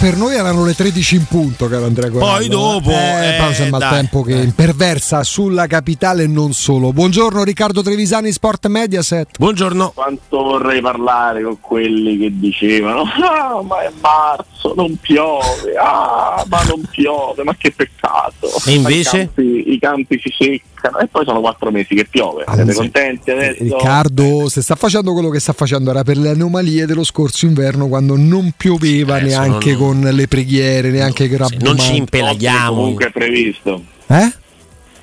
Per noi erano le 13 in punto, caro Andrea Corrado. Poi dopo, eh, eh, pausa al dai. maltempo che imperversa sulla capitale e non solo. Buongiorno Riccardo Trevisani, Sport Mediaset. Buongiorno. Quanto vorrei parlare con quelli che dicevano ah ma è marzo, non piove, ah ma non piove, ma che peccato. E invece? I campi, i campi si seccano e poi sono quattro mesi che piove. Allora, Siete contenti adesso? Riccardo, se sta facendo quello che sta facendo era per le anomalie dello scorso inverno quando non pioveva Eh, neanche sono- con le preghiere, neanche con Sì, non ci Che impelaghiamo. comunque è previsto. Eh?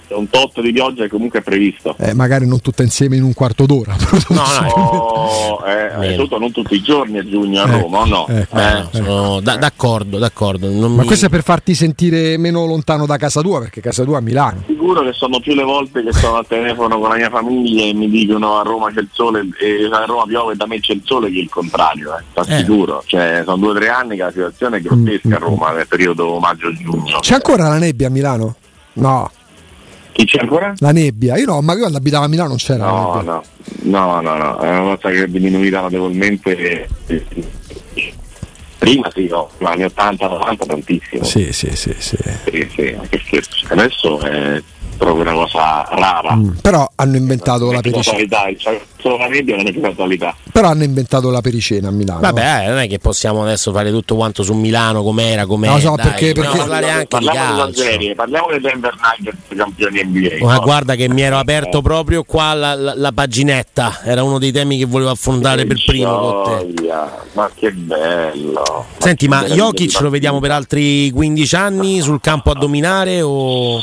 C'è un tot di pioggia che comunque è previsto. Eh, magari non tutta insieme in un quarto d'ora. No, no, eh, tutto, non tutti i giorni a giugno a Eh, Roma, no? eh, eh, sono da- d'accordo, d'accordo. Non Ma mi- questo è per farti sentire meno lontano da casa tua, perché casa tua è a Milano. Sicuro che sono più le volte che sono al telefono con la mia famiglia e mi dicono a Roma c'è il sole e a Roma piove e da me c'è il sole che il contrario, eh, Eh. sicuro. Cioè, sono due o tre anni che la situazione è grottesca a Roma nel periodo maggio-giugno. C'è ancora la nebbia a Milano? No, Chi c'è ancora? la nebbia. Io no, ma io quando abitavo a Milano non c'era No, no, no, no, no, è una cosa che è diminuita notevolmente. Prima sì, no, ma anni 80-90 tantissimo. Sì, sì, sì, sì. Sì, sì. Adesso è proprio una cosa rara. Mm, Però hanno inventato la pericena. cioè, solo la media non è più casualità. Però hanno inventato la pericena a Milano. Vabbè, eh, non è che possiamo adesso fare tutto quanto su Milano com'era, com'è. No, so, dai, perché- perché- parlare anche di parliamo di calcio. serie, parliamo dei Denver Nuggets campioni NBA. Ma no? guarda che mi ero Eh. aperto proprio qua la, la- la paginetta, era uno dei temi che volevo affrontare per primo con te. Gioia, Ma che bello. Senti, ma che Jokic lo vediamo per altri 15 anni sul campo a dominare o...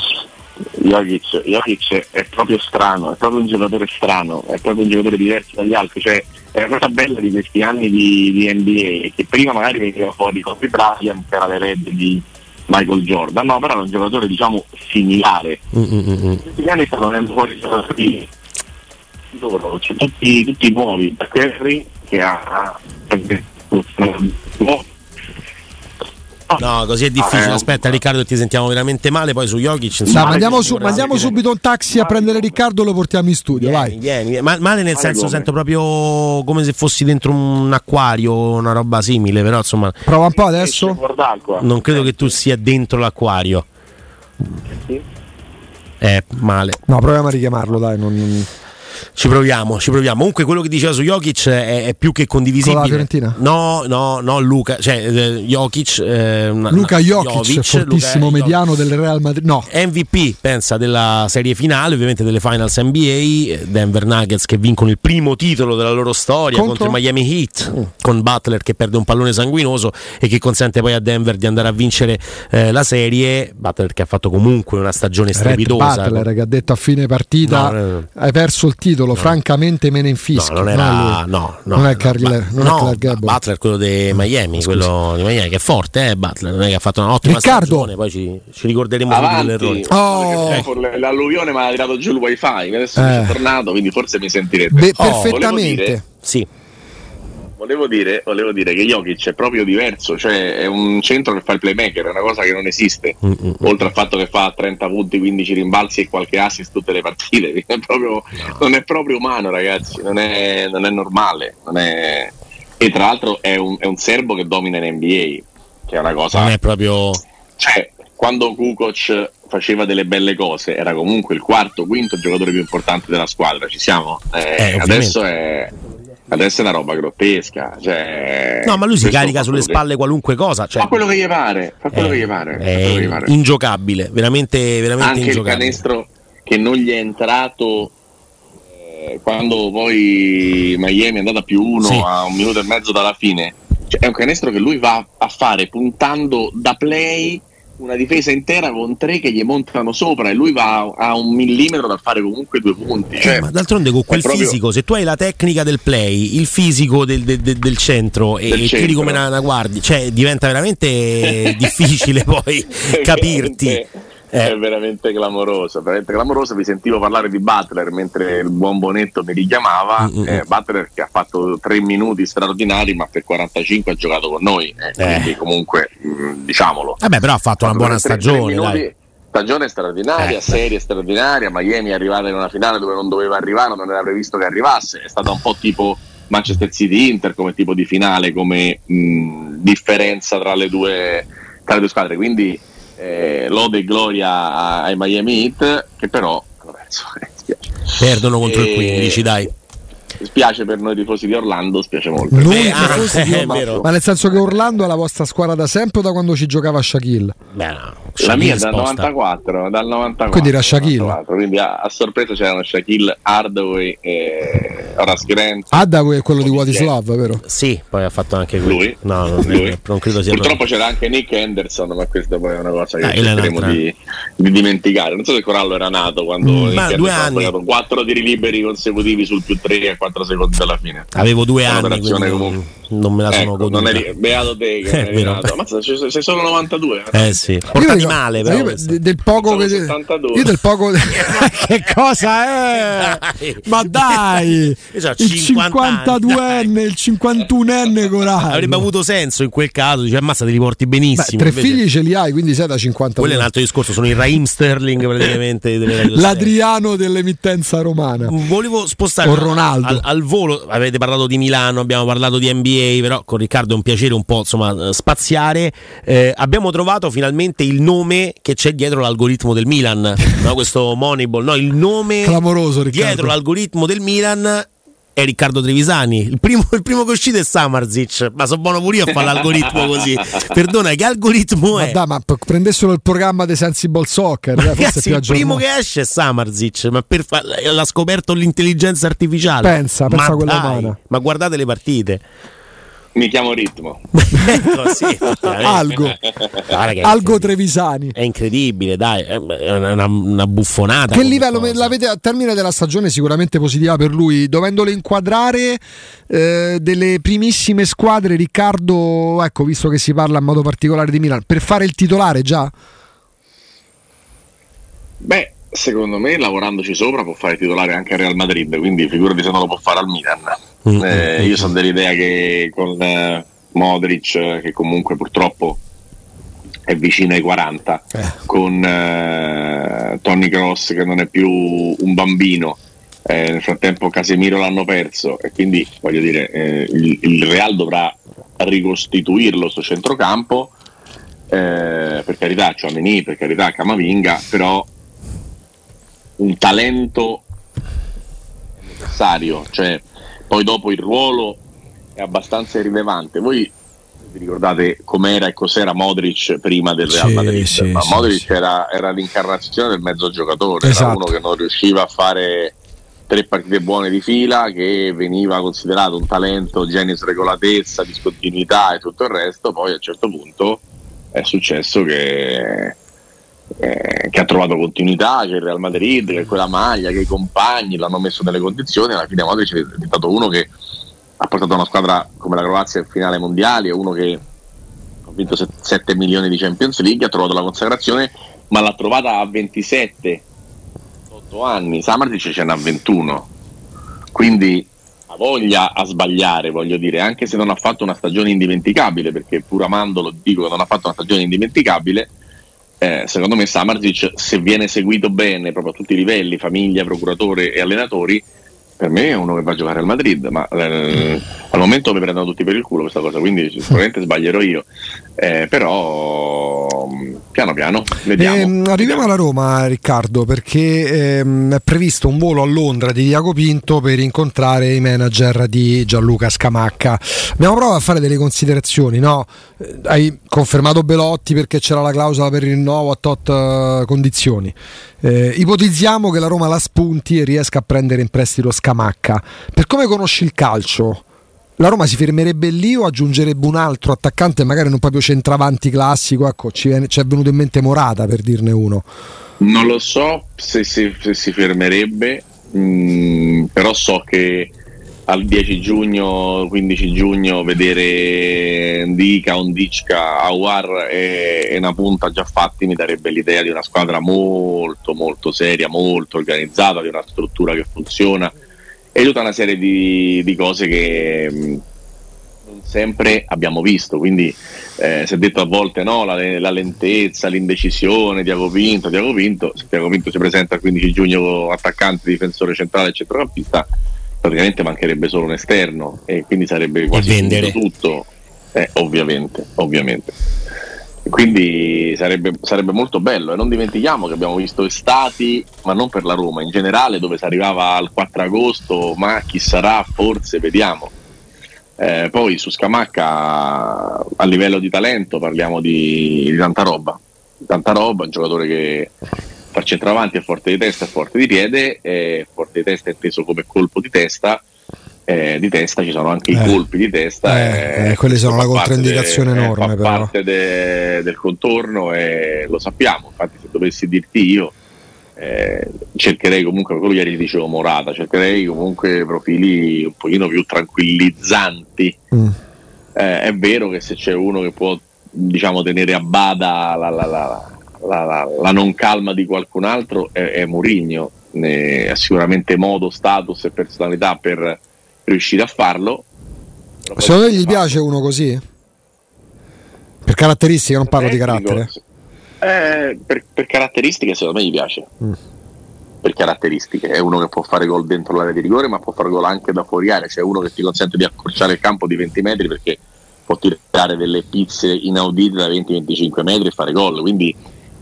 Jokic, Jokic è proprio strano, è proprio un giocatore strano, è proprio un giocatore diverso dagli altri, cioè è la cosa bella di questi anni di, di NBA, che prima magari veniva fuori Kobe Bryant, era l'erede di Michael Jordan, no, però era un giocatore diciamo similare. Mm, mm, mm, mm. questi anni stanno venendo fuori giocatori loro, cioè, tutti, tutti nuovi, Curry che ha No, così è difficile. Ah, eh. Aspetta, Riccardo, ti sentiamo veramente male. Poi su Jokic. Insomma, mandiamo, male su- mandiamo subito un taxi a prendere Riccardo e lo portiamo in studio, Vieni, vai. vieni, vieni. Ma- male nel senso, come? sento proprio come se fossi dentro un acquario, una roba simile. Però insomma, Prova un po' adesso. non credo che tu sia dentro l'acquario. Eh, male. No, proviamo a richiamarlo, dai. non- non- Ci proviamo, ci proviamo. Comunque quello che diceva su Jokic è, è più che condivisibile. Con la Fiorentina? No, no, no, Luca, cioè eh, Jokic. eh, Luca Jokic, fortissimo Luka mediano del Real Madrid. No, MVP pensa della serie finale, ovviamente delle finals NBA, Denver Nuggets che vincono il primo titolo della loro storia Contro? contro, i Miami Heat, con Butler che perde un pallone sanguinoso e che consente poi a Denver di andare a vincere eh, la serie. Butler che ha fatto comunque una stagione Red strepitosa. Butler che ha detto a fine partita No, no, no. hai perso il titolo, francamente me ne infischio. No, non No, era. No, no, non è no, Carriler, non è no, Clark Gable. Butler, quello di Miami, quello di Miami che è forte, eh, Butler. Non è che ha fatto un'ottima Riccardo! stagione, poi ci, ci ricorderemo subito dell'errore. Oh. L'alluvione mi ha tirato giù il wifi, adesso Eh. mi è tornato, quindi forse mi sentirete. Beh, Oh, perfettamente. dire- Sì. Volevo dire, volevo dire che Jokic è proprio diverso, cioè è un centro che fa il playmaker, è una cosa che non esiste. Mm, mm, mm. Oltre al fatto che fa 30 punti, 15 rimbalzi e qualche assist tutte le partite, è proprio- non è proprio umano, ragazzi, non è, non è normale. non è- E tra l'altro è un, è un serbo che domina in NBA, che è una cosa. Non è proprio. Cioè, quando Kukoc faceva delle belle cose, era comunque il quarto, quinto giocatore più importante della squadra. Ci siamo? Eh, Eh, adesso è. Adesso è una roba grottesca. Cioè, No, ma lui si carica sulle che- spalle qualunque cosa. Cioè, Fa quello che gli pare. Fa quello è- che gli pare. è gli pare. ingiocabile, veramente, veramente Anche il ingiocabile. canestro che non gli è entrato eh, quando poi Miami è andata più uno Sì. a un minuto e mezzo dalla fine. Cioè, è un canestro che lui va a fare puntando da play una difesa intera con tre che gli montano sopra e lui va a un millimetro da fare comunque due punti. Cioè, ma d'altronde con quel proprio... fisico, se tu hai la tecnica del play, il fisico del, del, del, del centro e, e tiri come una, una guardia, cioè diventa veramente difficile poi capirti eh. è veramente clamoroso, veramente clamoroso. Vi sentivo parlare di Butler mentre il buon Bonetto mi richiamava. Mm-hmm. Eh, Butler che ha fatto tre minuti straordinari, ma per 45 ha giocato con noi. Eh, eh. Quindi comunque mh, mm, diciamolo. Vabbè, però ha fatto, una buona stagione. Minuti, stagione straordinaria, eh. serie straordinaria. Miami è arrivata in una finale dove non doveva arrivare, non era previsto che arrivasse. È stata un po' tipo Manchester City Inter come tipo di finale, come mh, differenza tra le due, tra le due squadre. Quindi eh, lode e gloria ai Miami Heat che però perso. Perdono contro e... il 15, dai spiace per noi tifosi di Orlando, spiace molto. Noi tifosi di Orlando. Ma nel senso che Orlando è la vostra squadra da sempre o da quando ci giocava Shaquille? Beh, no. La mia è dal 94, dal 94. Quindi era Shaquille. quindi a, a, sorpresa c'erano Shaquille, Hardaway e Grant. Hardaway è quello di What is Love, vero? Sì, poi ha fatto anche lui. No, non, lui. non credo sia Purtroppo lui. c'era anche Nick Henderson, ma questa poi è una cosa che ah, cercheremo di, di, dimenticare. Non so se Corallo era nato quando mm, due anni. ha quattro tiri liberi consecutivi sul più 3 e 4 secondi dalla fine. Avevo due anni, quindi non me la sono ecco, goduta. Non eri, beato te che è vero. Ammazza, sei solo 92. Eh, eh sì, portati male però. Io, del poco che io del poco che cosa è? Ma dai! il 52enne, il 51enne Corallo. Avrebbe avuto senso in quel caso, dice ammazza te li porti benissimo. Beh, tre Invece... figli ce li hai, quindi sei da 52. Quello è un altro discorso, sono il Raheem Sterling praticamente L'Adriano dell'emittenza romana. Volevo spostare con Ronaldo al, al volo, avete parlato di Milano, abbiamo parlato di NBA NBA, però con Riccardo è un piacere un po' insomma, spaziare. Eh, abbiamo trovato finalmente il nome che c'è dietro l'algoritmo del Milan, no? questo Moneyball, no? il nome Clamoroso, dietro l'algoritmo del Milan è Riccardo Trevisani. Il primo, il primo che uscite è Samarzic. Ma sono buono pure io a fare l'algoritmo così. Perdona, che algoritmo è? Ma, da, ma prendessero il programma dei Sensible Soccer. Ragazzi, il primo che esce è Samarzic. Ma per fa- l'ha scoperto l'intelligenza artificiale. Pensa, pensa ma quella mano. Ma guardate le partite. Mi chiamo Ritmo. ecco, sì, Algo. Algo Trevisani. È incredibile, dai, è una, una buffonata. Che livello l'avete a termine della stagione sicuramente positiva per lui, dovendole inquadrare eh, delle primissime squadre, Riccardo, ecco, visto che si parla in modo particolare di Milan, per fare il titolare già? Beh, secondo me lavorandoci sopra può fare titolare anche al Real Madrid, quindi figurati se non lo può fare al Milan. Mm, eh, io sono dell'idea che con eh, Modric, che comunque purtroppo è vicino ai 40, eh. con eh, Tony Cross che non è più un bambino, eh, nel frattempo Casemiro l'hanno perso e quindi voglio dire eh, il, il, Real dovrà ricostituirlo sto centrocampo. per carità, Ciamini, per carità, Camavinga, però un talento necessario, cioè poi dopo il ruolo è abbastanza irrilevante. Voi vi ricordate com'era e cos'era Modric prima del Real Madrid? Sì, Ma sì, Modric sì. Era, era, l'incarnazione del mezzo giocatore, esatto. era uno che non riusciva a fare tre partite buone di fila, che veniva considerato un talento, genio, regolatezza, discontinuità e tutto il resto, poi a un certo punto è successo che eh, che ha trovato continuità, che il Real Madrid, che quella maglia, che i compagni l'hanno messo nelle condizioni, alla fine Modric è diventato uno che ha portato una squadra come la Croazia in finale mondiale, uno che ha vinto 7 milioni di Champions League, ha trovato la consacrazione, ma l'ha trovata a 27, 8 anni, Samartic ce n'ha 21, quindi ha voglia a sbagliare, voglio dire, anche se non ha fatto una stagione indimenticabile, perché pur amandolo dico che non ha fatto una stagione indimenticabile, eh, secondo me Samarzic se viene seguito bene proprio a tutti i livelli, famiglia, procuratore e allenatori, per me è uno che va a giocare al Madrid, ma eh, al momento mi prendono tutti per il culo questa cosa, quindi sicuramente sbaglierò io. Eh, però piano piano vediamo. Ehm, arriviamo alla Roma, Riccardo, perché ehm, è previsto un volo a Londra di Diaco Pinto per incontrare i manager di Gianluca Scamacca. Abbiamo provato a fare delle considerazioni, no? Eh, hai confermato Belotti perché c'era la clausola per il rinnovo a tot uh, condizioni. Eh, ipotizziamo che la Roma la spunti e riesca a prendere in prestito Scamacca. Per come conosci il calcio, la Roma si fermerebbe lì o aggiungerebbe un altro attaccante, magari non proprio centravanti classico? Ecco, ci, viene, ci è venuto in mente Morata per dirne uno. Non lo so se, se, se si fermerebbe, mh, mm, però so che al 10 giugno, 15 giugno vedere Ndika, Ondicca, Awar e, una punta già fatti mi darebbe l'idea di una squadra molto molto seria, molto organizzata, di una struttura che funziona e tutta una serie di, di cose che mh, non sempre abbiamo visto, quindi eh, si è detto a volte no, la, la lentezza, l'indecisione, Diago Pinto, Diago Pinto, se Diago Pinto si presenta il 15 giugno attaccante, difensore centrale e centrocampista praticamente mancherebbe solo un esterno e quindi sarebbe quasi tutto, eh, ovviamente, ovviamente. Quindi sarebbe, sarebbe, molto bello e non dimentichiamo che abbiamo visto estati, ma non per la Roma, in generale dove si arrivava al 4 agosto, ma chi sarà, forse, vediamo. Eh, poi su Scamacca a livello di talento parliamo di, di tanta roba, tanta roba, un giocatore che fa centravanti è forte di testa, è forte di piede, è forte di testa inteso come colpo di testa. Eh, di testa ci sono anche eh. i colpi di testa eh, eh, quelle sono la controindicazione de, enorme fa parte de, del contorno e lo sappiamo infatti se dovessi dirti io eh, cercherei comunque quello ieri dicevo Morata cercherei comunque profili un pochino più tranquillizzanti mm. Eh, è vero che se c'è uno che può diciamo tenere a bada la, la, la la, la, la, non calma di qualcun altro è, è Mourinho, ha sicuramente modo, status e personalità per riuscire a farlo. Secondo te gli piace uno così? Per caratteristiche, non parlo Tecnico, di carattere. Eh, per, per, caratteristiche secondo me gli piace. Mm. Per caratteristiche, è uno che può fare gol dentro l'area di rigore, ma può fare gol anche da fuori area. C'è uno che ti consente di accorciare il campo di 20 metri perché può tirare delle pizze inaudite da 20-25 metri e fare gol. Quindi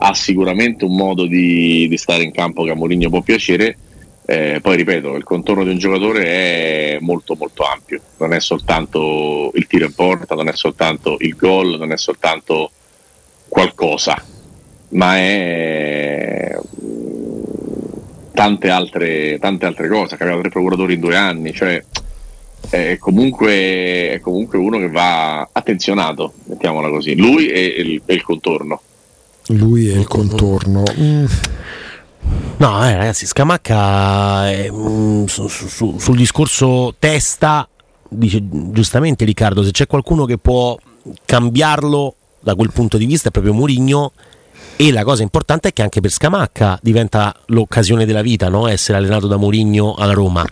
ha sicuramente un modo di, di stare in campo che a Mourinho può piacere. Eh, poi ripeto, il contorno di un giocatore è molto molto ampio, non è soltanto il tiro in porta, non è soltanto il gol, non è soltanto qualcosa, ma è mm, tante altre, tante altre cose. Ha cambiato tre procuratori in due anni, cioè è comunque, è comunque uno che va attenzionato, mettiamola così, lui e il, e il contorno. Lui e il contorno. Mm. No, eh, ragazzi, Scamacca è, mm, su, su, sul discorso testa dice giustamente Riccardo, se c'è qualcuno che può cambiarlo da quel punto di vista è proprio Murigno e la cosa importante è che anche per Scamacca diventa l'occasione della vita, no? essere allenato da Murigno alla Roma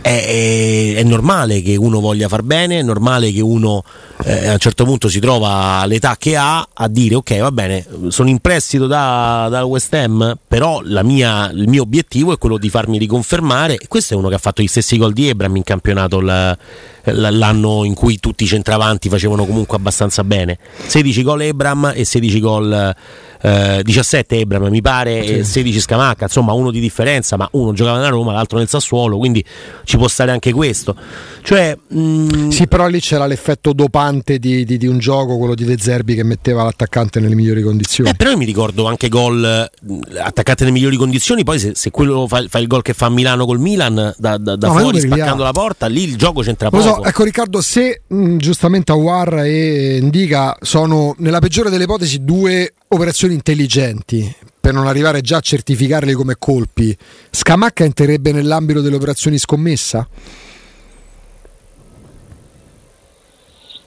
è, è, normale che uno voglia far bene, è normale che uno eh, a un certo punto si trova all'età che ha a dire ok va bene, sono in prestito da, da West Ham, però mia, il mio obiettivo è quello di farmi riconfermare. Questo è uno che ha fatto gli stessi gol di Ebram in campionato l, l'anno in cui tutti i centravanti facevano comunque abbastanza bene. 16 gol Ebram e 16 gol eh, 17 Ebram mi pare sì. e 16 Scamacca, insomma uno di differenza, ma uno giocava nella Roma, l'altro nel Sassuolo, quindi ci può stare anche questo. Cioè, mh... Sì, però lì c'era l'effetto dopante di, di, di, un gioco, quello di De Zerbi che metteva l'attaccante nelle migliori condizioni. Eh, però io mi ricordo anche gol attaccante nelle migliori condizioni, poi se, se quello fa, fa, il gol che fa a Milano col Milan da, da, da no, fuori spaccando la porta, lì il gioco c'entra poco. So, ecco Riccardo, se mh, giustamente Awar e Ndica sono nella peggiore delle ipotesi due operazioni intelligenti per non arrivare già a certificarli come colpi, Scamacca entrerebbe nell'ambito delle operazioni scommessa?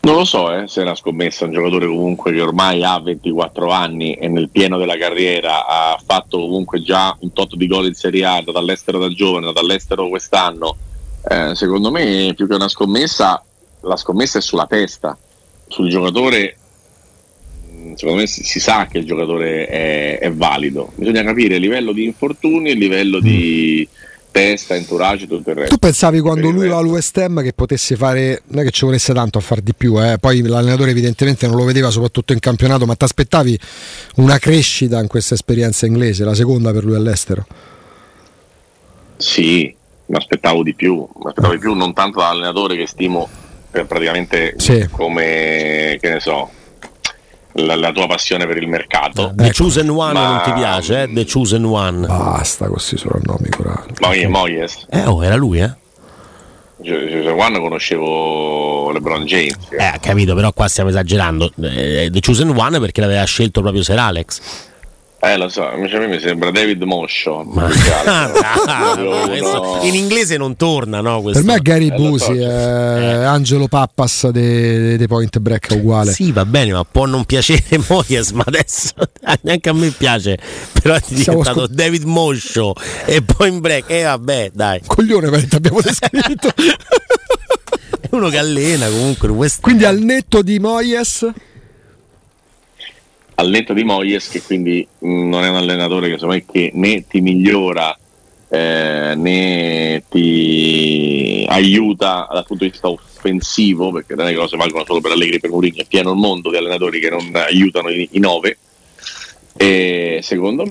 Non lo so eh, se è una scommessa un giocatore comunque che ormai ha 24 anni e nel pieno della carriera ha fatto comunque già un tot di gol in Serie A, dall'estero da giovane, dall'estero quest'anno. Eh, secondo me più che una scommessa, la scommessa è sulla testa, sul giocatore secondo me si, si, sa che il giocatore è, è, valido. Bisogna capire il livello di infortuni e il livello mm. Testa, entourage tutto il resto. Tu pensavi quando lui va all'West Ham che potesse fare, non è che ci volesse tanto a far di più, eh? poi l'allenatore evidentemente non lo vedeva soprattutto in campionato, ma ti aspettavi una crescita in questa esperienza inglese, la seconda per lui all'estero? Sì, mi aspettavo di più, mi aspettavo di più non tanto dall'allenatore che stimo praticamente sì. come, che ne so, la, la, tua passione per il mercato. The ecco. Chosen One ma... non ti piace, eh? The Chosen One. Basta con questi soprannomi corali. Moyes, Moyes. Eh, oh, era lui, eh? One conoscevo LeBron James. Eh, capito, però qua stiamo esagerando. The Chosen One perché l'aveva scelto proprio Sir Alex. Eh, lo so, invece a me mi sembra David Moscio. Ma... In inglese non torna, no? Questo. Per me è Gary eh, Busi, so, eh. Angelo Pappas dei de Point Break uguale. Sì, va bene, ma può non piacere Moyes, ma adesso neanche a me piace. Però è diventato scop- David Moscio e Point Break. E eh, vabbè, dai. Coglione, abbiamo descritto. è uno che allena comunque. Quindi al netto di Moyes al netto di Moyes che quindi mh, non è un allenatore che, insomma, che né ti migliora eh, né ti aiuta dal punto di vista offensivo perché non è che cose valgono solo per Allegri e per Mourinho è pieno il mondo di allenatori che non aiutano i, i nove. E secondo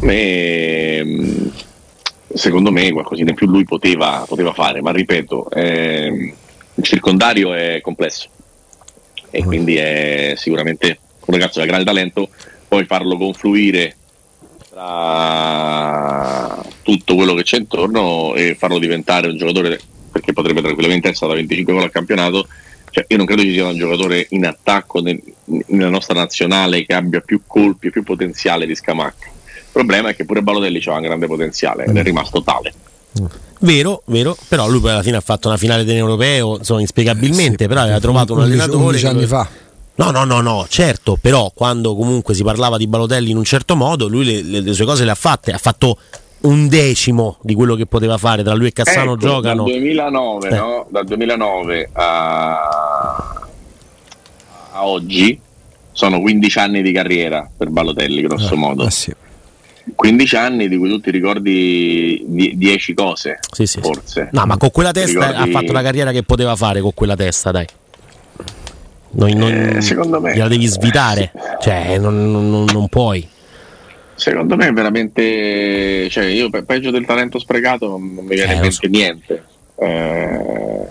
me secondo me qualcosina in più lui poteva, poteva fare ma ripeto eh, il circondario è complesso. E quindi è sicuramente un ragazzo da grande talento, poi farlo confluire tra tutto quello che c'è intorno e farlo diventare un giocatore perché potrebbe tranquillamente essere da 25 gol al campionato. Cioè, io non credo ci sia un giocatore in attacco nel, nella nostra nazionale che abbia più colpi e più potenziale di Scamacca. Il problema è che pure Balotelli ha un grande potenziale ed è rimasto tale. Vero, vero, però lui poi alla fine ha fatto una finale dell'Europeo, insomma, inspiegabilmente, eh sì, però aveva trovato un allenatore 11 anni fa No, no, no, no, certo, però quando comunque si parlava di Balotelli in un certo modo, lui le, le, le sue cose le ha fatte, ha fatto un decimo di quello che poteva fare tra lui e Cassano ecco, giocano. Dal 2009, eh. no? dal 2009 a... a, oggi sono 15 anni di carriera per Balotelli, grosso eh, modo. Eh sì. 15 anni di cui tu ti ricordi 10 cose, sì, sì, forse. No, ma con quella testa ricordi... ha fatto la carriera che poteva fare con quella testa, dai. Non, non, eh, secondo me la devi svitare, eh, cioè non, non, non, puoi. Secondo me è veramente, cioè io peggio del talento sprecato non, mi viene eh, in mente so. niente. Eh,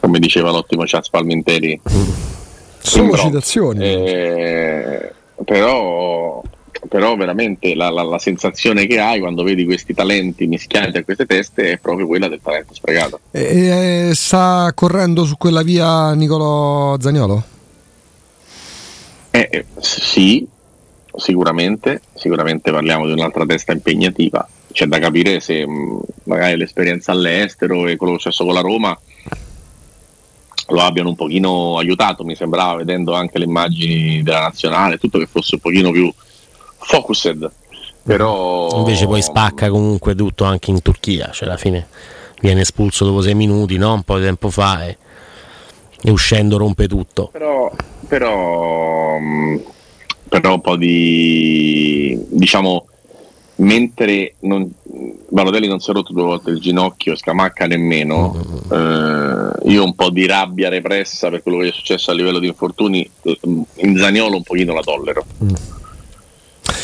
come diceva l'ottimo Chaz Palminteri. Solo citazioni. Eh, però, però veramente la, la, la, sensazione che hai quando vedi questi talenti mischiati a queste teste è proprio quella del talento sprecato. E, e sta correndo su quella via Nicolo Zagnolo? Eh, eh, sì, sicuramente, sicuramente parliamo di un'altra testa impegnativa. C'è da capire se mh, magari l'esperienza all'estero e quello che è successo con la Roma lo abbiano un pochino aiutato, mi sembrava, vedendo anche le immagini della nazionale, tutto che fosse un pochino più focused. Però... Invece poi spacca comunque tutto anche in Turchia, cioè alla fine viene espulso dopo sei minuti, no? un po' di tempo fa e, e uscendo rompe tutto. Però, però, però un po' di diciamo mentre non, Balotelli non si è rotto due volte il ginocchio, Scamacca nemmeno, mm. eh, io un po' di rabbia repressa per quello che è successo a livello di infortuni, in Zaniolo un pochino la tollero.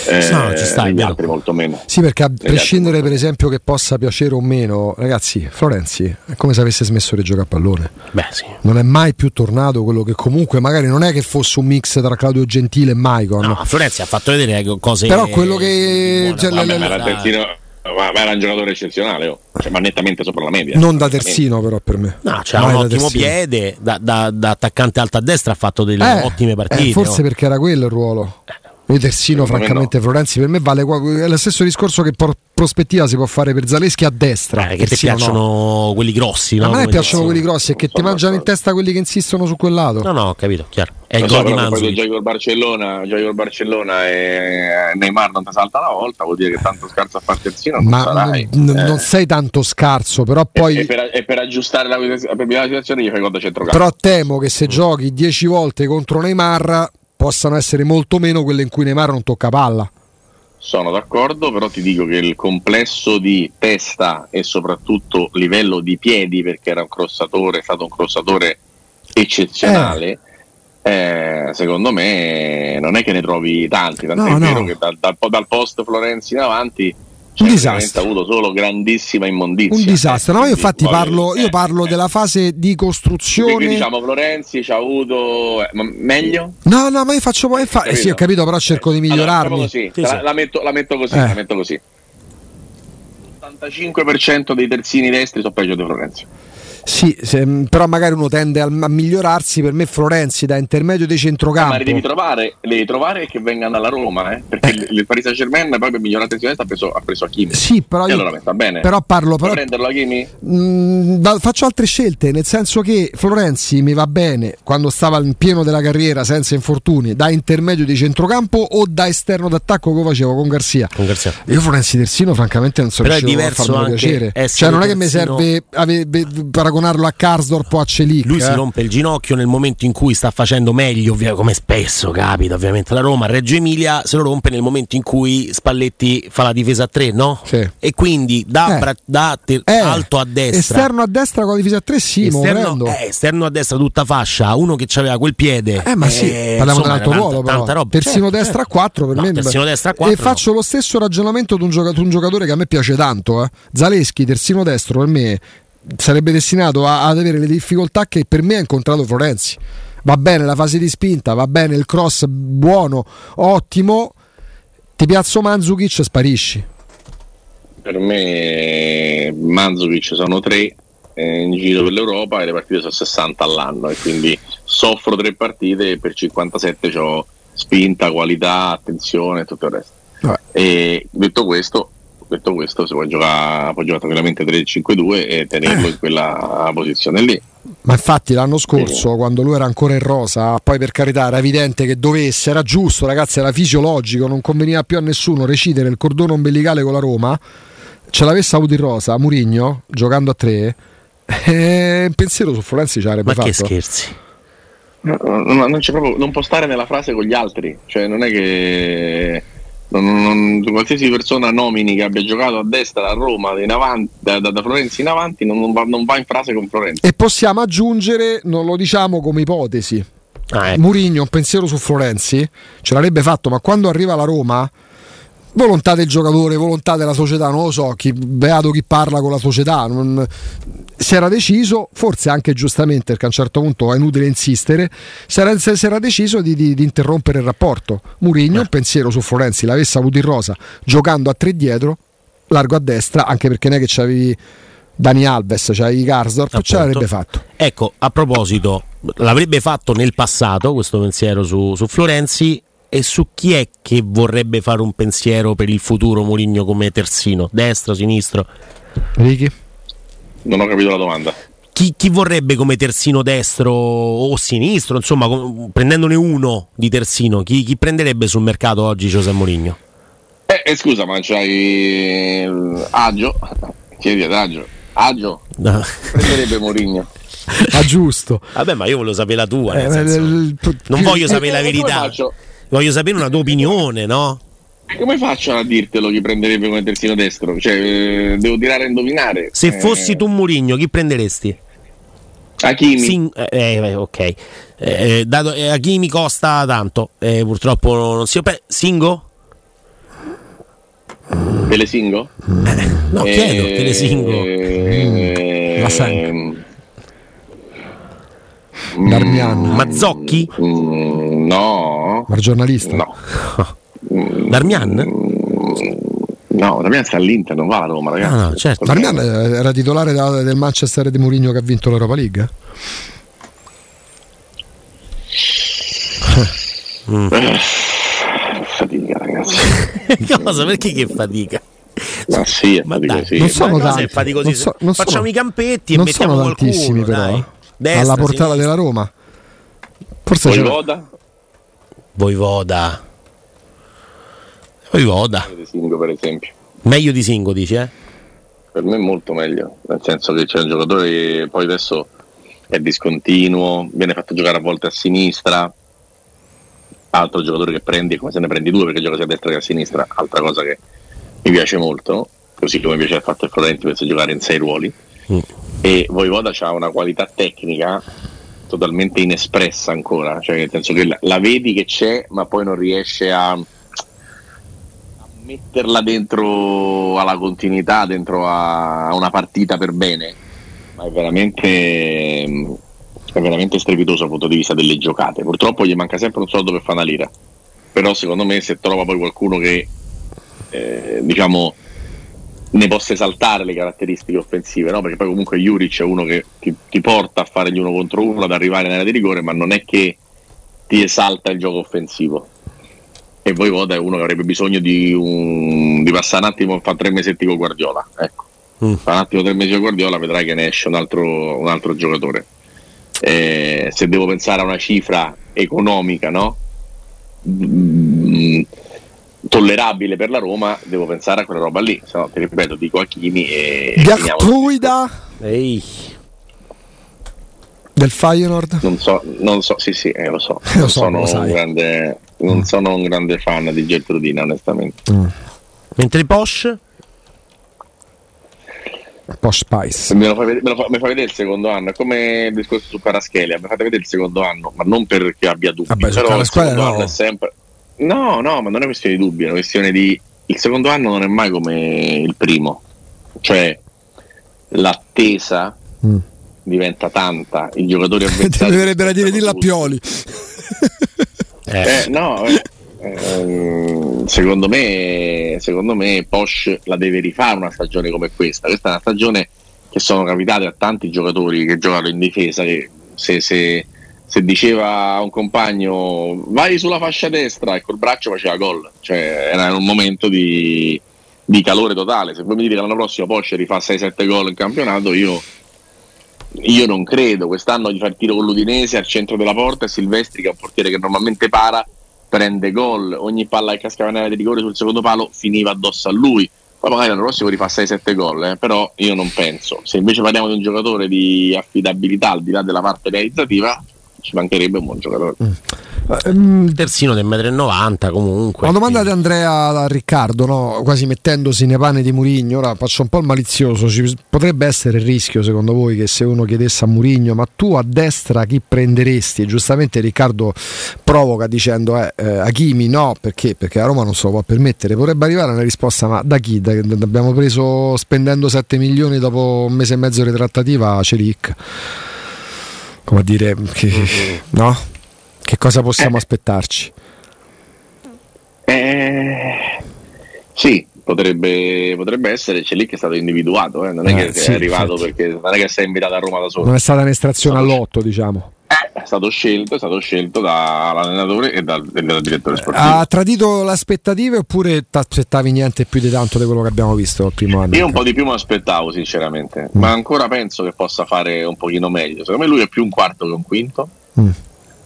Eh, no, ci sta, negli altri molto meno. Sì, perché a negli prescindere per esempio che possa piacere o meno, ragazzi, Florenzi è come se avesse smesso di giocare a pallone. Beh, sì. Non è mai più tornato quello che comunque magari non è che fosse un mix tra Claudio Gentile e Maicon. No, Florenzi ha fatto vedere cose Però quello che cioè, Vabbè, le, le, terzino, ma era un giocatore eccezionale, oh. cioè, ma nettamente sopra la media. Non da terzino, però per me. No, c'ha Mai un ottimo piede, da, da, da, attaccante alta a destra ha fatto delle eh, ottime partite. Eh, forse oh. perché era quello il ruolo. Eh. Io terzino, francamente, no. Florenzi per me vale è lo stesso discorso che por prospettiva si può fare per Zaleschi a destra. Eh, che ti piacciono no. quelli grossi, no? A me piacciono quelli grossi e che ti mangiano in testa quelli che insistono su quel lato. No, no, ho capito, chiaro. È il gol di Manzi. Giochi col Barcellona, giochi col Barcellona e Neymar non ti salta una volta, vuol dire che tanto scarso a fare terzino non Ma sarai. N- eh. non sei tanto scarso, però poi... E, e, per, e per, aggiustare la, per la situazione gli fai conto centrocampo. Però temo che se giochi 10 volte contro Neymar possano essere molto meno quelle in cui Neymar non tocca palla. Sono d'accordo, però ti dico che il complesso di testa e soprattutto livello di piedi, perché era un crossatore, è stato un crossatore eccezionale. Eh. Eh, secondo me non è che ne trovi tanti, tant'è no, vero no. che dal, dal, dal post Florenzi in avanti un disastro. ha avuto solo grandissima immondizia. Un disastro. No, io infatti parlo, io parlo della fase di costruzione. Quindi, diciamo Florenzi ci ha avuto eh, meglio? No, no, ma io faccio poi. Fa... Eh, sì, ho capito, però cerco di migliorarmi. Allora, sì, sì. La, la, metto, la, metto, così. Eh. La metto così. 95% dei terzini destri sono peggio di Florenzi. Sì, se, però magari uno tende a, a, migliorarsi. Per me Florenzi da intermedio dei centrocampo. Ma li devi trovare, li devi trovare che vengano alla Roma, eh? perché eh. il Paris Saint Germain poi per migliorare la ha preso, ha preso Hakimi. Sì, però e io, allora sta bene. Però parlo però, prenderlo Hakimi? Mh, mm, faccio altre scelte, nel senso che Florenzi mi va bene quando stava in pieno della carriera senza infortuni, da intermedio di centrocampo o da esterno d'attacco come facevo con Garzia. Con Garzia. Io Florenzi Terzino francamente non so riuscito a farmi piacere. Cioè non è che mi serve ave, paragonarlo a Karsdorp o a Celic. Lui eh? si rompe il ginocchio nel momento in cui sta facendo meglio, come spesso capita ovviamente la Roma. Reggio Emilia se lo rompe nel momento in cui Spalletti fa la difesa a tre, no? Sì. E quindi da, Eh. bra- da ter- Eh, alto a destra. Esterno a destra con la difesa a 3 sì, Esterno, eh, esterno a destra tutta fascia, uno che aveva quel piede. Eh, ma sì, eh, parliamo insomma, dell'altro tanta- ruolo, però. tanta roba. Terzino Certo, destra a certo. 4 per No, me. terzino destra a 4. E faccio lo stesso ragionamento di un, gioca- un giocatore che a me piace tanto. Eh. Zaleschi, terzino destro, per me sarebbe destinato a- ad avere le difficoltà che per me ha incontrato Florenzi. Va bene la fase di spinta, va bene il cross buono, ottimo. Ti piazzo Manzukic, sparisci. Per me Manzovic sono tre eh, in giro per l'Europa e le partite sono 60 all'anno e quindi soffro tre partite e per 57 ho spinta, qualità, attenzione e tutto il resto. E detto questo, detto questo si può giocare, può giocare tranquillamente 3-5-2 e tenerlo in quella posizione lì. Ma infatti l'anno scorso, quando lui era ancora in rosa, poi per carità era evidente che dovesse, era giusto, ragazzi, era fisiologico, non conveniva più a nessuno recidere il cordone ombelicale con la Roma. Ce l'avesse avuto in rosa, Murigno, giocando a tre, eh, un pensiero su Florenzi ci avrebbe Ma fatto. che scherzi. No, no, non, c'è proprio, non può stare nella frase con gli altri, cioè non è che non, non- qualsiasi persona nomini che abbia giocato a destra a Roma in avanti, da, da- da Florenzi in avanti non, non va, non va in frase con Florenzi. E possiamo aggiungere, non lo diciamo come ipotesi, Ah, ecco. Murigno un pensiero su Florenzi ce l'avrebbe fatto, ma quando arriva la Roma, volontà del giocatore, volontà della società, non lo so, chi, beato chi parla con la società, non- si era deciso, forse anche giustamente, perché a un certo punto è inutile insistere, si era, si era deciso di, di- di interrompere il rapporto. Murigno, un pensiero su Florenzi, l'avesse avuto in rosa, giocando a tre dietro, largo a destra, anche perché non è che c'avevi Dani Alves, c'avevi Karsdorp, ce l'avrebbe fatto. Ecco, a proposito, l'avrebbe fatto nel passato questo pensiero su, su Florenzi e su chi è che vorrebbe fare un pensiero per il futuro Mourinho come terzino, destro, sinistro? Ricky? Non ho capito la domanda. Chi, chi vorrebbe come terzino destro o sinistro, insomma, com- prendendone uno di terzino, chi, chi prenderebbe sul mercato oggi José Mourinho? Eh, eh, scusa, ma c'hai eh, Agio? Chiedi ad Agio. Agio No. prenderebbe Mourinho. Ah, giusto. Vabbè, ma io volevo sapere la tua. nel Eh, senso, il- il- non più- voglio sapere la Eh, verità, voglio sapere una tua opinione, no? Come faccio a dirtelo chi prenderebbe come terzino destro? Cioè, eh, devo tirare a indovinare. Se Eh, fossi tu Mourinho, chi prenderesti? Hakimi. Sin- eh, eh, ok. Eh, dato, eh, Hakimi costa tanto, eh, purtroppo non si opera. Singo? Telesingo? No, chiedo, te le singo. Eh, la sanca. ehm, Darmian, Mazzocchi? mm, no. ma giornalista. No. Darmian? No, Darmian sta all'Inter, non va alla Roma, ragazzi. Ah, no, certo. Darmian era titolare da- del Manchester di Mourinho che ha vinto l'Europa League. Eh, fatica, ragazzi. Cosa? Perché che fatica? Ma sì, è Ma fatica, dai, sì. non sono tanti, è faticosissimo? non so- non sono- Facciamo i campetti e non mettiamo sono qualcuno. tantissimi però dai. eh. Destra, alla portata sinistra. della Roma. Forse c'è Voivoda? Voivoda. Voivoda. Telesingo, per esempio. Meglio di Singo, dici, eh? Per me è molto meglio, nel senso che c'è un giocatore che poi adesso è discontinuo, viene fatto giocare a volte a sinistra, altro giocatore che prendi come se ne prendi due perché gioca sia a destra che a sinistra, altra cosa che mi piace molto, così come mi piace il fatto che Florenti pensa giocare in sei ruoli. Mm. E Voivoda ha una qualità tecnica totalmente inespressa ancora, cioè nel senso che la, la vedi che c'è ma poi non riesce a metterla dentro alla continuità, dentro a, una partita per bene, ma è veramente, è veramente strepitoso dal punto di vista delle giocate. Purtroppo gli manca sempre un soldo per fare una lira, però secondo me se trova poi qualcuno che eh, diciamo ne possa esaltare le caratteristiche offensive, no? perché poi comunque Juric è uno che ti, ti, porta a fare gli uno contro uno, ad arrivare nell'area di rigore, ma non è che ti esalta il gioco offensivo. E Voivoda è uno che avrebbe bisogno di, un, di passare un attimo, fa tre mesetti con Guardiola. Ecco. Mm. Fa un attimo tre mesi con Guardiola, vedrai che ne esce un altro, un altro giocatore. Eh, se devo pensare a una cifra economica, no? Mm, tollerabile per la Roma, devo pensare a quella roba lì. Se no, ti ripeto, dico a Chini e. Gartruida Ehi. Del Feyenoord? Non so, non so, sì, sì, eh, lo so. lo so sono un grande, non mm. sono un grande fan di Gertrudina, onestamente. Mm. Mentre i Porsche? Posh Spice. Me lo, fai, me, lo fa, me fai vedere il secondo anno, è come il discorso su Paraschelia, mi fate vedere il secondo anno, ma non perché abbia dubbi, Vabbè, però il secondo no. anno è sempre No, no, ma non è una questione di dubbi, è una questione di il secondo anno non è mai come il primo. Cioè l'attesa mm. diventa tanta, i giocatori avversari. Dovrebbero dire di Lappioli. eh. Eh, no, eh, ehm, secondo me, secondo me Porsche la deve rifare una stagione come questa. Questa è una stagione che sono capitate a tanti giocatori che giocano in difesa che se, se se diceva a un compagno vai sulla fascia destra e col braccio faceva gol, cioè era un momento di, di calore totale. Se voi mi dite che l'anno prossimo Porsche rifà 6-7 gol in campionato, io, io, non credo. Quest'anno gli fa il tiro con l'Udinese al centro della porta e Silvestri, che è un portiere che normalmente para, prende gol. Ogni palla che cascava in area di rigore sul secondo palo finiva addosso a lui. Poi magari l'anno prossimo rifà 6-7 gol, eh? però io non penso. Se invece parliamo di un giocatore di affidabilità al di là della parte realizzativa, ci mancherebbe un buon giocatore. Mm. Um, terzino del 1,90 m comunque. Una domanda di Andrea a Riccardo, no? quasi mettendosi nei panni di Murigno, ora faccio un po' il malizioso, ci potrebbe essere il rischio secondo voi che se uno chiedesse a Murigno ma tu a destra chi prenderesti? E giustamente Riccardo provoca dicendo eh, eh, Hakimi no, perché? Perché a Roma non se lo può permettere, potrebbe arrivare una risposta ma da chi? Da, abbiamo preso spendendo 7 milioni dopo un mese e mezzo di trattativa Celic come a dire, che, mm-hmm. no? Che cosa possiamo eh. aspettarci? Eh, sì, potrebbe, potrebbe, essere, c'è lì che è stato individuato, eh? non è eh, che sì, è arrivato infatti. perché non è che sei invitato a Roma da solo. Non è stata un'estrazione all'otto, diciamo. Eh, è stato scelto, è stato scelto dall'allenatore e dal, dal direttore sportivo. Ha tradito le aspettative oppure ti aspettavi niente più di tanto di quello che abbiamo visto il primo anno? Io un po' di più mi aspettavo sinceramente, mm. ma ancora penso che possa fare un pochino meglio. Secondo me lui è più un quarto che un quinto. Mm.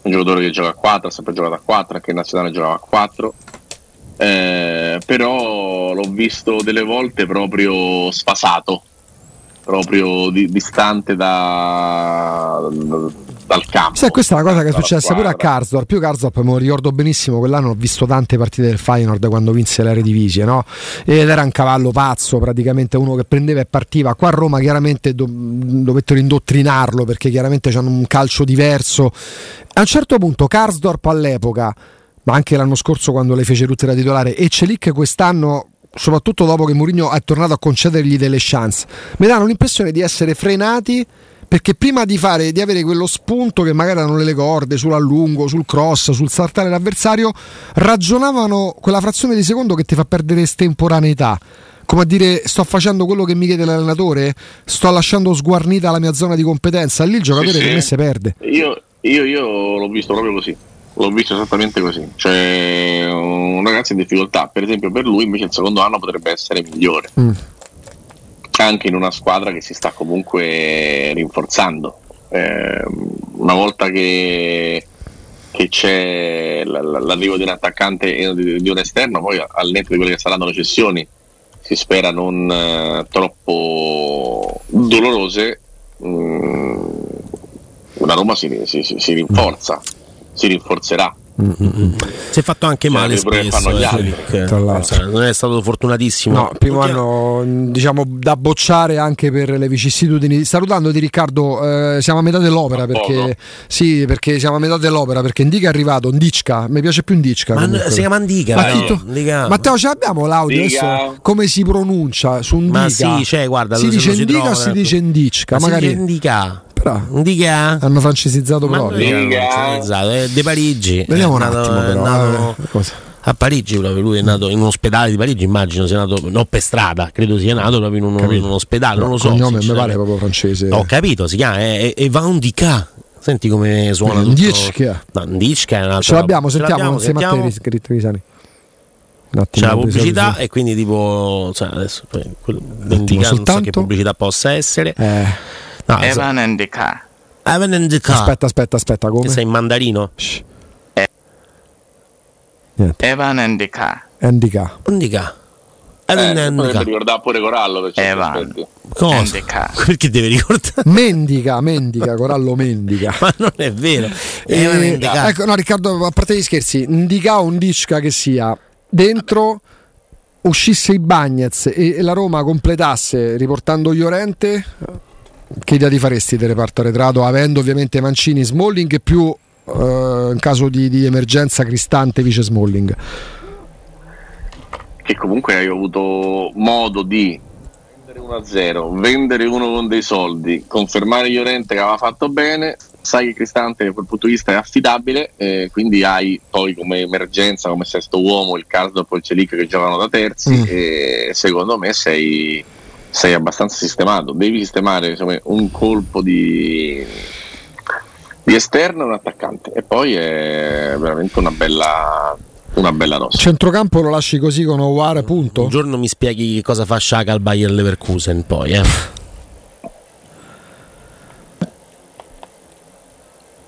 Un giocatore che gioca a 4, ha sempre giocato a 4, anche in nazionale giocava a 4. Eh, però l'ho visto delle volte proprio sfasato, proprio di, distante da, dal campo. Sì, questa è una cosa che è successa pure a Karsdorp. Più Karsdorp me lo ricordo benissimo, quell'anno ho visto tante partite del Feyenoord quando vinse l'Eredivisie, no? Ed era un cavallo pazzo, praticamente uno che prendeva e partiva. Qua a Roma chiaramente do- dovettero indottrinarlo perché chiaramente hanno un calcio diverso. A un certo punto Karsdorp all'epoca, ma anche l'anno scorso quando le fece tutte da titolare e Celic quest'anno soprattutto dopo che Mourinho è tornato a concedergli delle chance, mi danno l'impressione di essere frenati perché prima di, fare, di avere quello spunto che magari erano le corde sull'allungo, sul cross, sul saltare l'avversario, ragionavano quella frazione di secondo che ti fa perdere estemporaneità. Come a dire, sto facendo quello che mi chiede l'allenatore, sto lasciando sguarnita la mia zona di competenza. Lì il giocatore sì, per me si perde. Io, io, io l'ho visto proprio così l'ho visto esattamente così. Cioè, un ragazzo in difficoltà, per esempio, per lui invece il secondo anno potrebbe essere migliore. Mm anche in una squadra che si sta comunque rinforzando. Eh, una volta che, che c'è l'arrivo di un attaccante e di, un esterno, poi al netto di quelle che saranno le cessioni, si spera non eh, troppo dolorose, mh, mm, la Roma si, si, si, si rinforza, si rinforzerà. Si è fatto anche cioè, male spesso, eh, Celic, cioè, non è stato fortunatissimo. No, primo anno diciamo da bocciare anche per le vicissitudini. Salutando di Riccardo, eh, siamo a metà dell'opera perché sì, perché siamo a metà dell'opera perché Indica è arrivato, Ndicca, mi piace più Ndicca. Ma si chiama Indica. Ma no, Indica. Matteo, ce l'abbiamo l'audio adesso come si pronuncia su Indica? Ma sì, cioè, guarda, si dice Indica o si dice Ndicca? Magari si dice Indica. Però Dica. hanno francesizzato proprio. Dica. Eh, De Parigi. Vediamo un attimo, però. Nato, A Parigi proprio, lui è nato in un ospedale di Parigi, immagino sia nato, non per strada, credo sia nato proprio in un, in un ospedale, non lo so. Il cognome mi pare proprio francese. Ho capito, si chiama, è, è Van Dica. Senti come suona tutto. Ndicka. No, Ndicka è un'altra Ce l'abbiamo, Ce sentiamo l'abbiamo, insieme sentiamo. a te, Risani. Un C'è la pubblicità solito. e quindi tipo, cioè adesso quello- non so soltanto. che pubblicità possa essere. Eh, No, Evan and the car. Evan and the Car. aspetta, aspetta, aspetta, come? Che sei in mandarino? Shh. Eh. Niente, Evan and the car. Indica. Indica. Eh, Evan and the Car. ricordare pure Corallo per certi Evan. aspetti. And Cosa? the car. Perché deve ricordare? Mendica, mendica, Corallo mendica. Ma non è vero. Eh, and the Car. ecco, no, Riccardo, a parte gli scherzi, indica un Dicca che sia dentro uscisse i Bagnets e, e la Roma completasse riportando Llorente, che idea ti faresti del reparto arretrato, avendo ovviamente Mancini, Smalling più eh, in caso di, di emergenza Cristante vice Smalling? che comunque hai avuto modo di vendere 1-0, vendere uno con dei soldi, confermare Llorente che aveva fatto bene, sai che Cristante da quel punto di vista è affidabile, eh, quindi hai poi come emergenza, come sesto uomo il Karsdorp e il Celic che giocano da terzi Mm. e secondo me sei, sei abbastanza sistemato, devi sistemare insomma, un colpo di, di esterno e un attaccante e poi è veramente una bella, una bella rosa. Centrocampo lo lasci così con Owar, punto? Un giorno mi spieghi cosa fa Sciaga al Bayer Leverkusen poi, eh.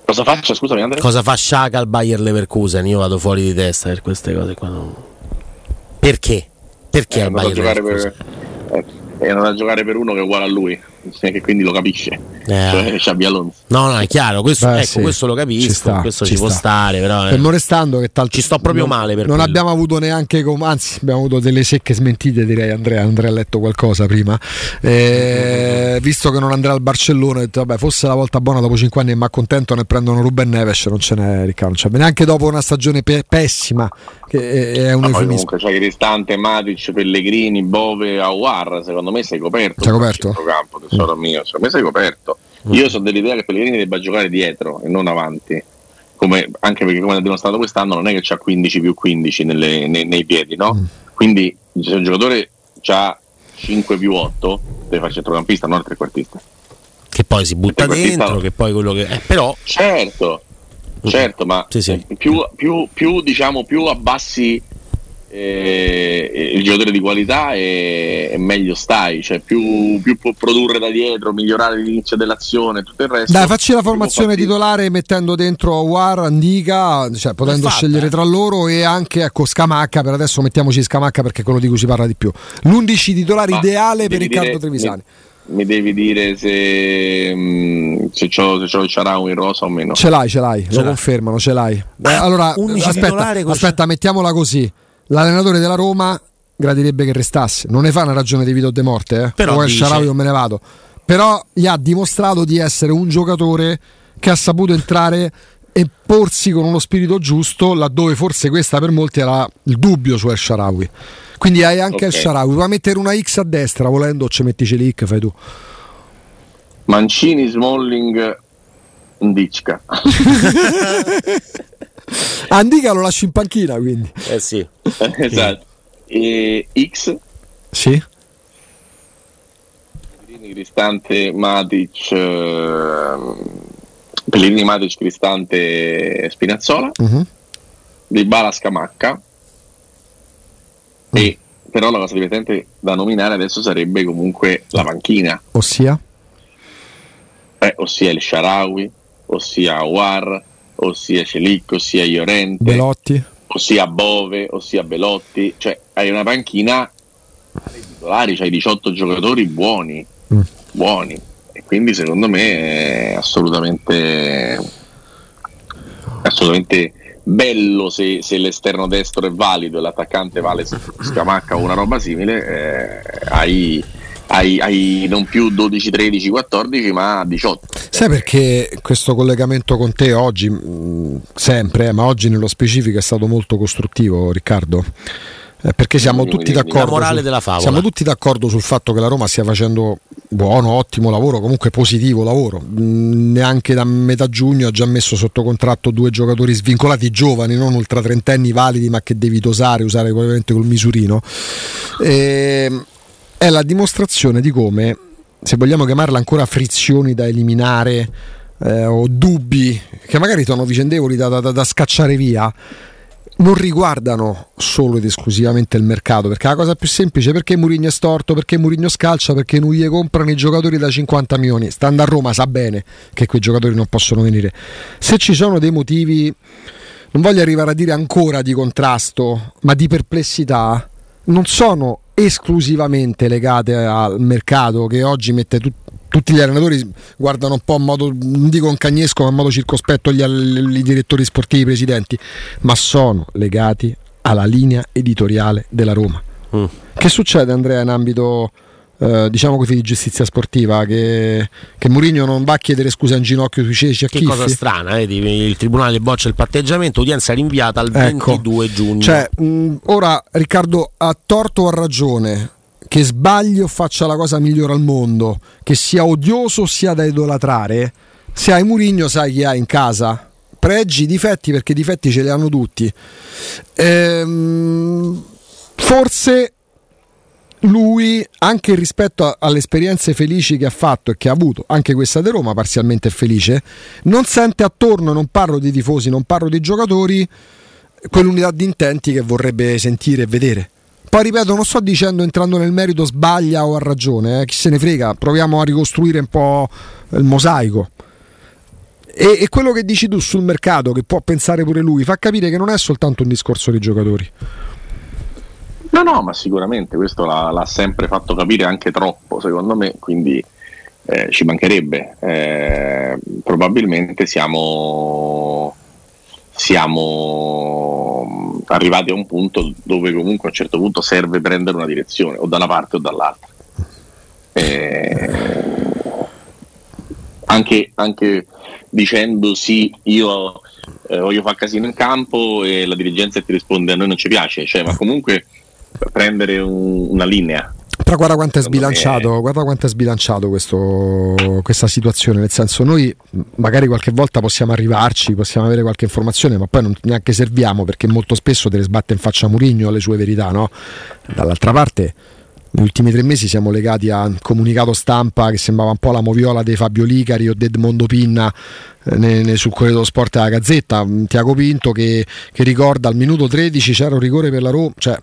Cosa faccio? Scusami Andrea? Cosa fa Sciaga al Bayer Leverkusen? Io vado fuori di testa per queste cose qua. non- Perché? Perché è al Bayer giocare Leverkusen? per, eh, è andato a giocare per uno che è uguale a lui, che quindi lo capisce. Eh. Cioè Alonso. No, no, è chiaro, questo, Beh, ecco, sì, questo lo ci capisco, sta, questo ci ci, può sta. stare, però eh. Fermo restando che tal Ci sto proprio non- male per non quello. abbiamo avuto neanche com- anzi abbiamo avuto delle secche smentite direi Andrea Andrea ha letto qualcosa prima Eh, visto che non andrà al Barcellona ho detto vabbè fosse la volta buona dopo 5 anni e mi accontento ne prendono Ruben Neves non ce n'è Riccardo non neanche dopo una stagione pe- pessima che è, è un Ma poi eufemismo comunque c'hai Cristante, Matic, Pellegrini, Bove, Aguar, secondo me sei coperto. Sei coperto? centrocampo, tesoro mio, secondo me sei coperto. Io sono dell'idea che Pellegrini debba giocare dietro e non avanti. Come- anche perché come ha dimostrato quest'anno non è che c'ha 15 più 15 nelle- nei, nei piedi, no? Quindi se un giocatore ha 5 più 8 deve fare centrocampista, non il trequartista. che poi si butta dentro, che poi quello che eh, però Certo, certo, ma Sì, sì. Più, più- più, diciamo, più abbassi eh, il giocatore di qualità e, e meglio stai, cioè più, più può produrre da dietro, migliorare l'inizio dell'azione, tutto il resto. dai facci la formazione titolare mettendo dentro War, Andica cioè potendo fatta, scegliere eh. tra loro e anche ecco Scamacca per adesso mettiamoci Scamacca perché è quello di cui si parla di più l'11 titolare Ma ideale per Riccardo dire- Trevisani Mi, mi devi dire se, mm, se c'ho, se c'ho il Ciarau in rosa o meno. Ce l'hai, ce l'hai, lo l'hai. confermano, ce l'hai. Eh, Ah, allora, 11 aspetta, aspetta, mettiamola così. L'allenatore della Roma gradirebbe che restasse. Non ne fa una ragione di vita o di morte, eh. Però dice- Sharawi non me ne vado. Però gli ha dimostrato di essere un giocatore che ha saputo entrare e porsi con uno spirito giusto laddove forse questa per molti era il dubbio su El Sharawi. Quindi hai anche Ok. El Sharawi, puoi mettere una X a destra volendo, ci metti Celic, fai tu. Mancini, Smalling, Ndicka. Andica lo lasci in panchina, quindi. eh sì. esatto. E X, Sì? Cristante, Matic, ehm, Pellegrini, Matic, Cristante, Spinazzola, Mhm. Di Bala, Scamacca. E però la cosa divertente da nominare adesso sarebbe comunque la panchina, Ossia? eh, ossia il Sharawi, ossia War, ossia Celic, ossia Iorente, Belotti? ossia Bove, ossia Belotti, cioè hai una panchina ai titolari, c'hai 18 giocatori buoni, Mm. buoni e quindi secondo me è assolutamente assolutamente bello se, se l'esterno destro è valido e l'attaccante vale Scamacca o una roba simile eh, hai, hai- hai non più 12, 13, 14 ma 18 Sai perché questo collegamento con te oggi, mh, sempre, eh, ma oggi nello specifico è stato molto costruttivo, Riccardo? eh, perché siamo tutti d'accordo. morale della favola. Siamo tutti d'accordo sul fatto che la Roma stia facendo buono, ottimo lavoro, comunque positivo lavoro. Mm, neanche da metà giugno ha già messo sotto contratto due giocatori svincolati giovani, non ultra trentenni validi, ma che devi dosare, usare ovviamente col misurino. E, è la dimostrazione di come, se vogliamo chiamarla ancora frizioni da eliminare eh, o dubbi che magari sono vicendevoli da, da, da scacciare via non riguardano solo ed esclusivamente il mercato, perché la cosa più semplice perché Murigno è storto, perché Murigno scalcia, perché non gli comprano i giocatori da 50 milioni. Stando a Roma sa bene che quei giocatori non possono venire. Se ci sono dei motivi, non voglio arrivare a dire ancora di contrasto, ma di perplessità, non sono esclusivamente legate al mercato che oggi mette tutto tutti gli allenatori guardano un po' in modo, non dico un cagnesco, ma in modo circospetto gli, gli direttori sportivi, i presidenti, ma sono legati alla linea editoriale della Roma. Mm. Che succede Andrea in ambito eh, diciamo così di giustizia sportiva che, che Mourinho non va a chiedere scusa in ginocchio sui ceci a che cosa strana eh? il tribunale boccia il patteggiamento udienza rinviata al ecco. 22 giugno cioè, mh, ora Riccardo ha torto o ha ragione che sbagli o faccia la cosa migliore al mondo, che sia odioso sia da idolatrare, se hai Murigno sai chi hai in casa. Pregi, difetti, perché difetti ce li hanno tutti. Ehm, forse lui, anche rispetto alle esperienze felici che ha fatto e che ha avuto, anche questa di Roma parzialmente felice, non sente attorno, non parlo di tifosi, non parlo di giocatori, quell'unità di intenti che vorrebbe sentire e vedere. Poi ripeto, non sto dicendo entrando nel merito sbaglia o ha ragione, eh, chi se ne frega, proviamo a ricostruire un po' il mosaico. E, e, quello che dici tu sul mercato, che può pensare pure lui, fa capire che non è soltanto un discorso di giocatori. No, no, ma sicuramente questo l'ha, l'ha sempre fatto capire anche troppo, secondo me, quindi eh, ci mancherebbe. Eh, probabilmente siamo, siamo arrivati a un punto dove comunque a un certo punto serve prendere una direzione, o da una parte o dall'altra. Eh, anche, anche, dicendo sì, io eh, voglio fare casino in campo e la dirigenza ti risponde a noi non ci piace, cioè, ma comunque prendere un, una linea. Però guarda quanto è sbilanciato, me... guarda quanto è sbilanciato questo, questa situazione, nel senso noi magari qualche volta possiamo arrivarci, possiamo avere qualche informazione, ma poi non neanche serviamo perché molto spesso te le sbatte in faccia Murigno le sue verità, no? Dall'altra parte negli ultimi tre mesi siamo legati a un comunicato stampa che sembrava un po' la moviola dei Fabio Licari o Edmondo Pinna eh, ne, ne, sul Corriere dello Sport della Gazzetta, Tiago Pinto che, che, ricorda al minuto 13 c'era un rigore per la Roma, cioè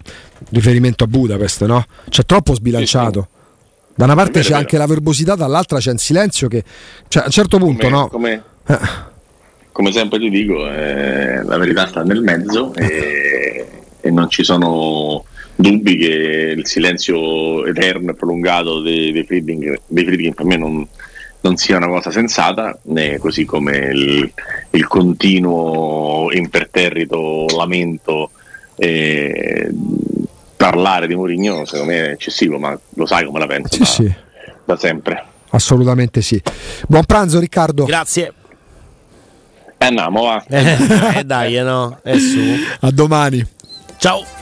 riferimento a Budapest, no? C'è troppo sbilanciato. Da una parte c'è anche la verbosità, dall'altra c'è un silenzio che cioè, a un certo punto come, no. Come, eh. come, sempre ti dico, eh, la verità sta nel mezzo e, e non ci sono dubbi che il silenzio eterno e prolungato dei, dei, Friedling, dei Friedling per me non, non, sia una cosa sensata, né così come il, il continuo imperterrito lamento e parlare di Mourinho secondo me è eccessivo, ma lo sai come la penso sì, da, sì. da sempre. Assolutamente sì. Buon pranzo Riccardo. Grazie. E andiamo, va. Eh, dai, no? È su. A domani. Ciao.